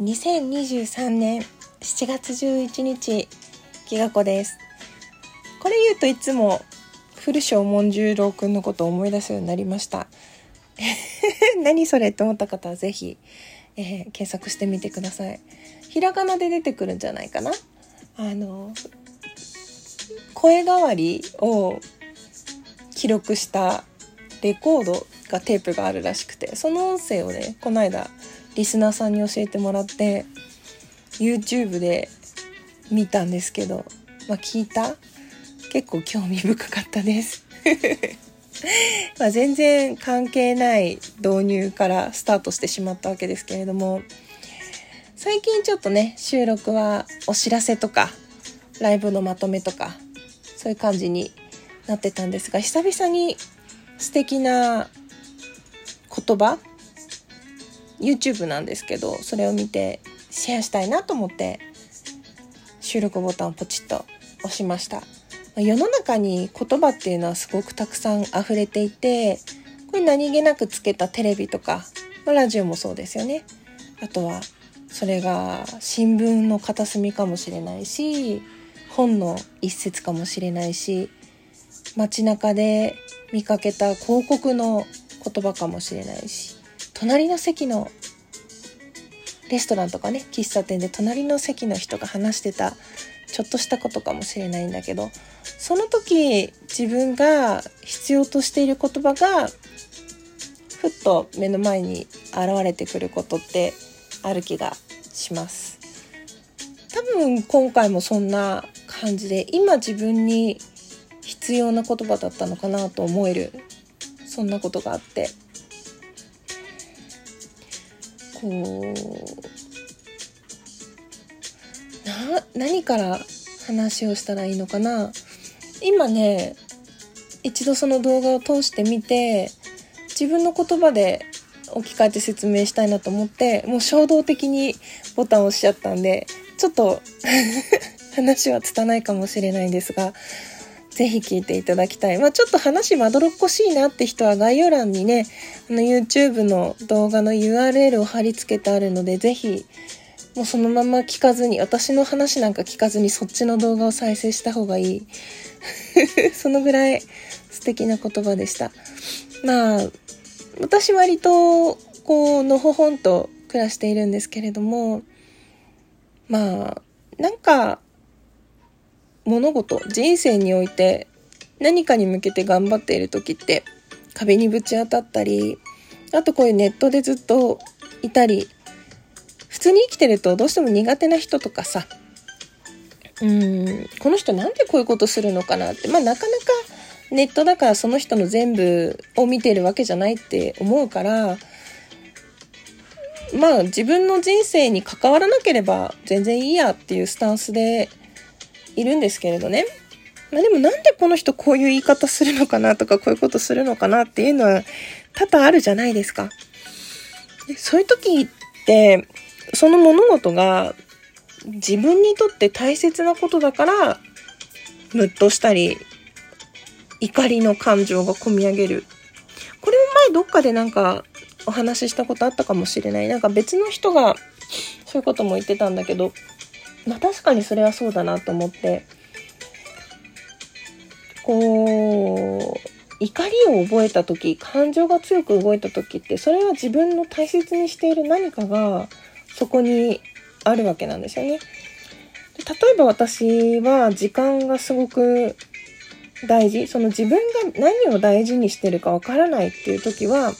2023年7月11日きがこです。これ言うといつも古正門十郎くんのことを思い出すようになりました。何それって思った方はぜひ、えー、検索してみてください。ひらがなで出てくるんじゃないかな？あの声変わりを記録したレコードがテープがあるらしくてその音声をねこの間リスナーさんに教えてもらって YouTube で見たんですけど、まあ、聞いた？結構興味深かったです。まあ全然関係ない導入からスタートしてしまったわけですけれども最近ちょっとね収録はお知らせとかライブのまとめとかそういう感じになってたんですが久々に素敵な言葉 YouTube なんですけどそれを見てシェアしたいなと思って収録ボタンをポチッと押しました。世の中に言葉っていうのはすごくたくさん溢れていてこれ何気なくつけたテレビとか、まあ、ラジオもそうですよね。あとはそれが新聞の片隅かもしれないし本の一節かもしれないし街中で見かけた広告の言葉かもしれないし。隣の席のレストランとかね喫茶店で隣の席の人が話してたちょっとしたことかもしれないんだけどその時自分が必要としている言葉がふっと目の前に現れてくることってある気がします。多分今回もそんな感じで今自分に必要な言葉だったのかなと思えるそんなことがあって。こう。な何から話をしたらいいのかな？今ね一度その動画を通してみて自分の言葉で置き換えて説明したいなと思ってもう衝動的にボタンを押しちゃったんでちょっと 話は拙いかもしれないんですがぜひ聞いていただきたい。まあ、ちょっと話まどろっこしいなって人は概要欄にね、あの YouTube の動画の URL を貼り付けてあるので、ぜひ、もうそのまま聞かずに、私の話なんか聞かずにそっちの動画を再生した方がいい。そのぐらい素敵な言葉でした。まあ、私割と、こう、のほほんと暮らしているんですけれども、まあ、なんか、物事人生において何かに向けて頑張っている時って壁にぶち当たったりあとこういうネットでずっといたり普通に生きてるとどうしても苦手な人とかさうんこの人なんでこういうことするのかなってまあなかなかネットだからその人の全部を見てるわけじゃないって思うからまあ自分の人生に関わらなければ全然いいやっていうスタンスでいるんですけれどね。まあでもなんでこの人こういう言い方するのかなとかこういうことするのかなっていうのは多々あるじゃないですか。でそういう時って、その物事が自分にとって大切なことだから、ムッとしたり、怒りの感情が込み上げる。これも前どっかでなんかお話ししたことあったかもしれない。なんか別の人がそういうことも言ってたんだけど、まあ確かにそれはそうだなと思って。こう怒りを覚えた時感情が強く動いた時ってそれは自分の大切にしている何かがそこにあるわけなんですよね。例えば私は時間がすごく大事。その自分が何を大事にしてるかわからないっていう時は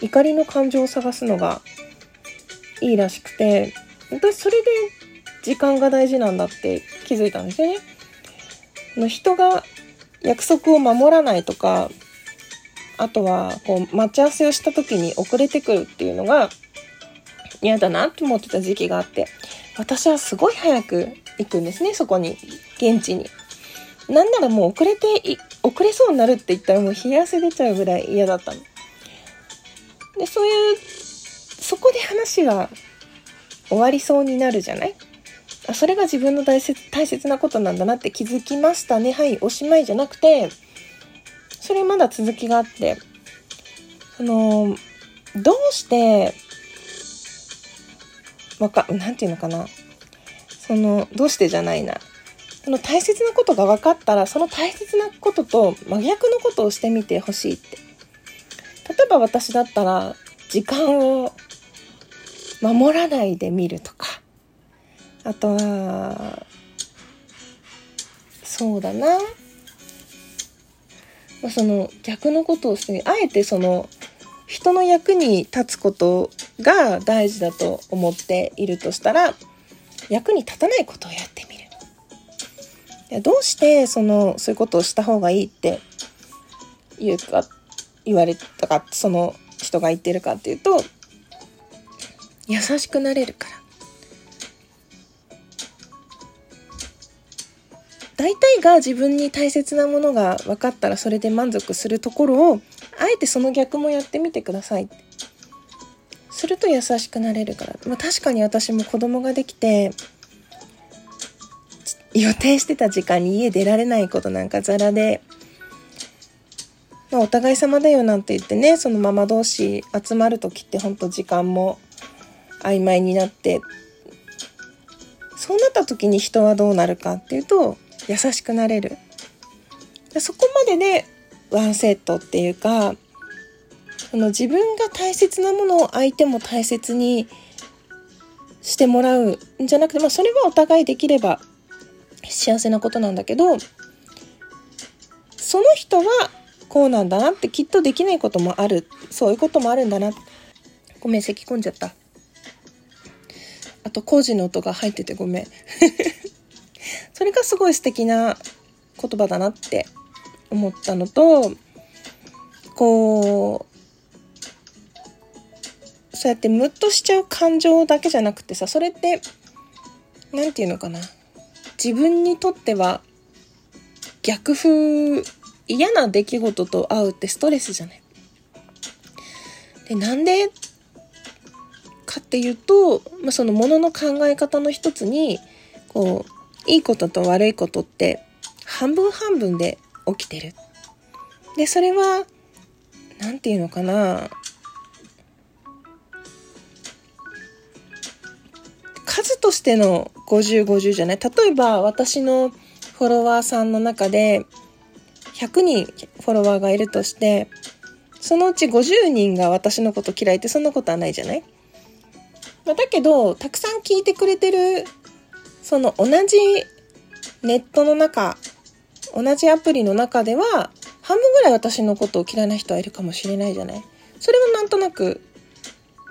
怒りの感情を探すのがいいらしくて。私それで時間が大事なんだって気づいたんですよね。の人が約束を守らないとか、あとはこう待ち合わせをした時に遅れてくるっていうのが嫌だなと思ってた時期があって、私はすごい早く行くんですね、そこに、現地に。なんならもう遅れて、遅れそうになるって言ったらもう冷や汗出ちゃうぐらい嫌だったの。で、そういう、そこで話が終わりそうになるじゃない？あそれが自分の大切大切なことなんだなって気づきましたねはいおしまいじゃなくてそれまだ続きがあってそのどうしてわか、なんていうのかな。その、どうしてじゃないな。その大切なことが分かったら、その大切なことと真逆のことをしてみてほしいって。例えば私だったら、時間を守らないで見るとか。あとは、そうだな。まあ、その逆のことをして、あえてその人の役に立つことが大事だと思っているとしたら、役に立たないことをやってみる。いやどうしてそのそういうことをした方がいいって言うか言われたかその人が言ってるかっていうと優しくなれるから大体が自分に大切なものが分かったらそれで満足するところをあえてその逆もやってみてください。すると優しくなれるから、まあ、確かに私も子供ができて予定してた時間に家出られないことなんかザラで、まあ、お互い様だよなんて言ってね、そのママ同士集まる時ってほんと時間も曖昧になって、そうなった時に人はどうなるかっていうと、優しくなれる。そこまででワンセットっていうか、その自分が大切なものを相手も大切にしてもらうんじゃなくて、まあそれはお互いできれば幸せなことなんだけどその人はこうなんだなってきっとできないこともある。そういうこともあるんだな。ごめん咳き込んじゃった。あと工事の音が入っててごめん。それがすごい素敵な言葉だなって思ったのとこうそうやってムッとしちゃう感情だけじゃなくてさそれって何て言うのかな自分にとっては逆風嫌な出来事と会うってストレスじゃない。でなんでかっていうと、まあ、そのものの考え方の一つにこういいことと悪いことって半分半分で起きてる。でそれは何て言うのかな。数としての50、50じゃない。例えば私のフォロワーさんの中で100人フォロワーがいるとして、そのうち50人が私のこと嫌いってそんなことはないじゃない、まあ、だけど、たくさん聞いてくれてる、その同じネットの中、同じアプリの中では、半分ぐらい私のことを嫌いな人はいるかもしれないじゃない？それはなんとなく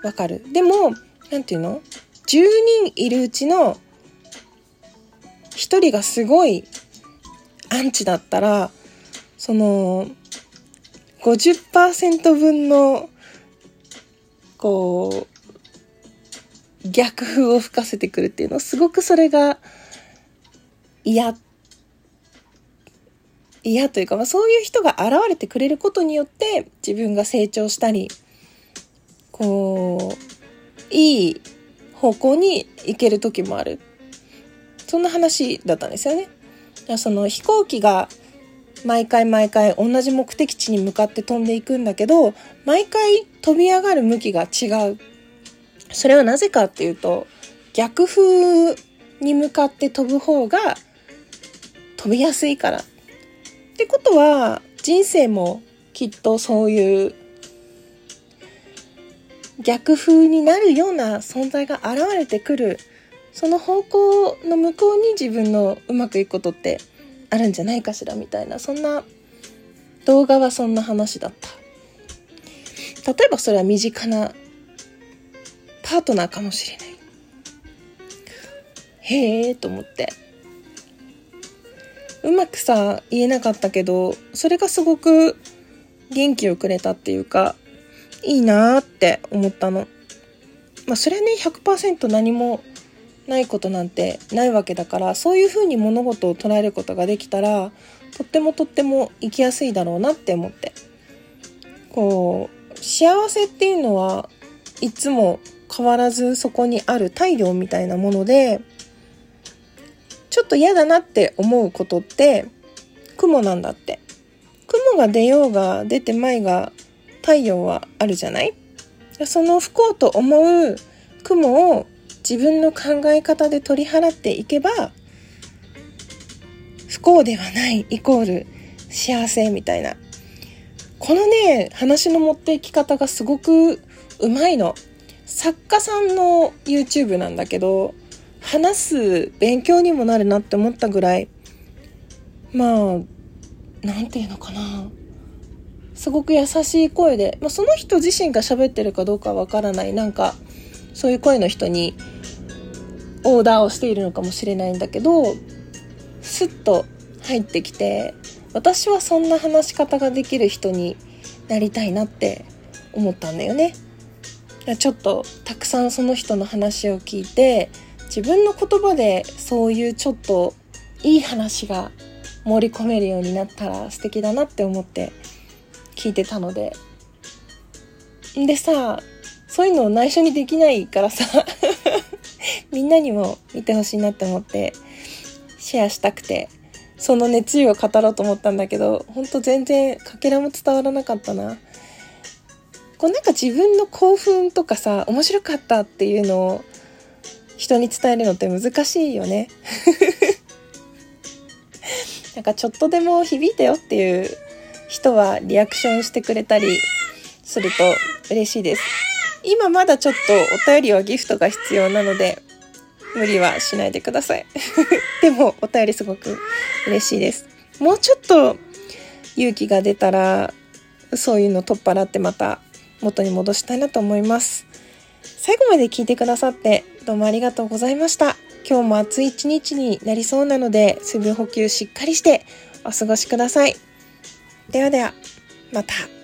わかる。でも、なんていうの ?10 人いるうちの1人がすごいアンチだったら、その、50%分の、こう、逆風を吹かせてくるっていうの、すごくそれが嫌、嫌というか、まあ、そういう人が現れてくれることによって自分が成長したり、こう、いい方向に行ける時もある。そんな話だったんですよね。その飛行機が毎回毎回同じ目的地に向かって飛んでいくんだけど、毎回飛び上がる向きが違う。それはなぜかっていうと、逆風に向かって飛ぶ方が飛びやすいから。ってことは、人生もきっとそういう逆風になるような存在が現れてくるその方向の向こうに自分のうまくいくことってあるんじゃないかしらみたいなそんな動画はそんな話だった例えばそれは身近なパートナーかもしれない。へえと思って。うまくさ言えなかったけどそれがすごく元気をくれたっていうかいいなーって思ったの。まあそれはね100%何もないことなんてないわけだからそういうふうに物事を捉えることができたらとってもとっても生きやすいだろうなって思って。こう幸せっていうのはいつも変わらずそこにある太陽みたいなものでちょっと嫌だなって思うことって雲なんだって。雲が出ようが出てまいが太陽はあるじゃない？その不幸と思う雲を自分の考え方で取り払っていけば不幸ではないイコール幸せみたいな。このね話の持っていき方がすごくうまいの。作家さんの YouTube なんだけど話す勉強にもなるなって思ったぐらいまあなんていうのかなすごく優しい声で、まあ、その人自身が喋ってるかどうかわからないなんかそういう声の人にオーダーをしているのかもしれないんだけどスッと入ってきて私はそんな話し方ができる人になりたいなって思ったんだよね。ちょっとたくさんその人の話を聞いて自分の言葉でそういうちょっといい話が盛り込めるようになったら素敵だなって思って聞いてたので。でさ、そういうのを内緒にできないからさ みんなにも見てほしいなって思ってシェアしたくてその熱意を語ろうと思ったんだけどほんと全然かけらも伝わらなかったなこうなんか自分の興奮とかさ面白かったっていうのを人に伝えるのって難しいよね なんかちょっとでも響いたよっていう人はリアクションしてくれたりすると嬉しいです今まだちょっとお便りはギフトが必要なので無理はしないでください。でも、お便りすごく嬉しいです。もうちょっと勇気が出たら、そういうの取っ払ってまた元に戻したいなと思います。最後まで聞いてくださってどうもありがとうございました。今日も暑い一日になりそうなので、水分補給しっかりしてお過ごしください。ではでは、また。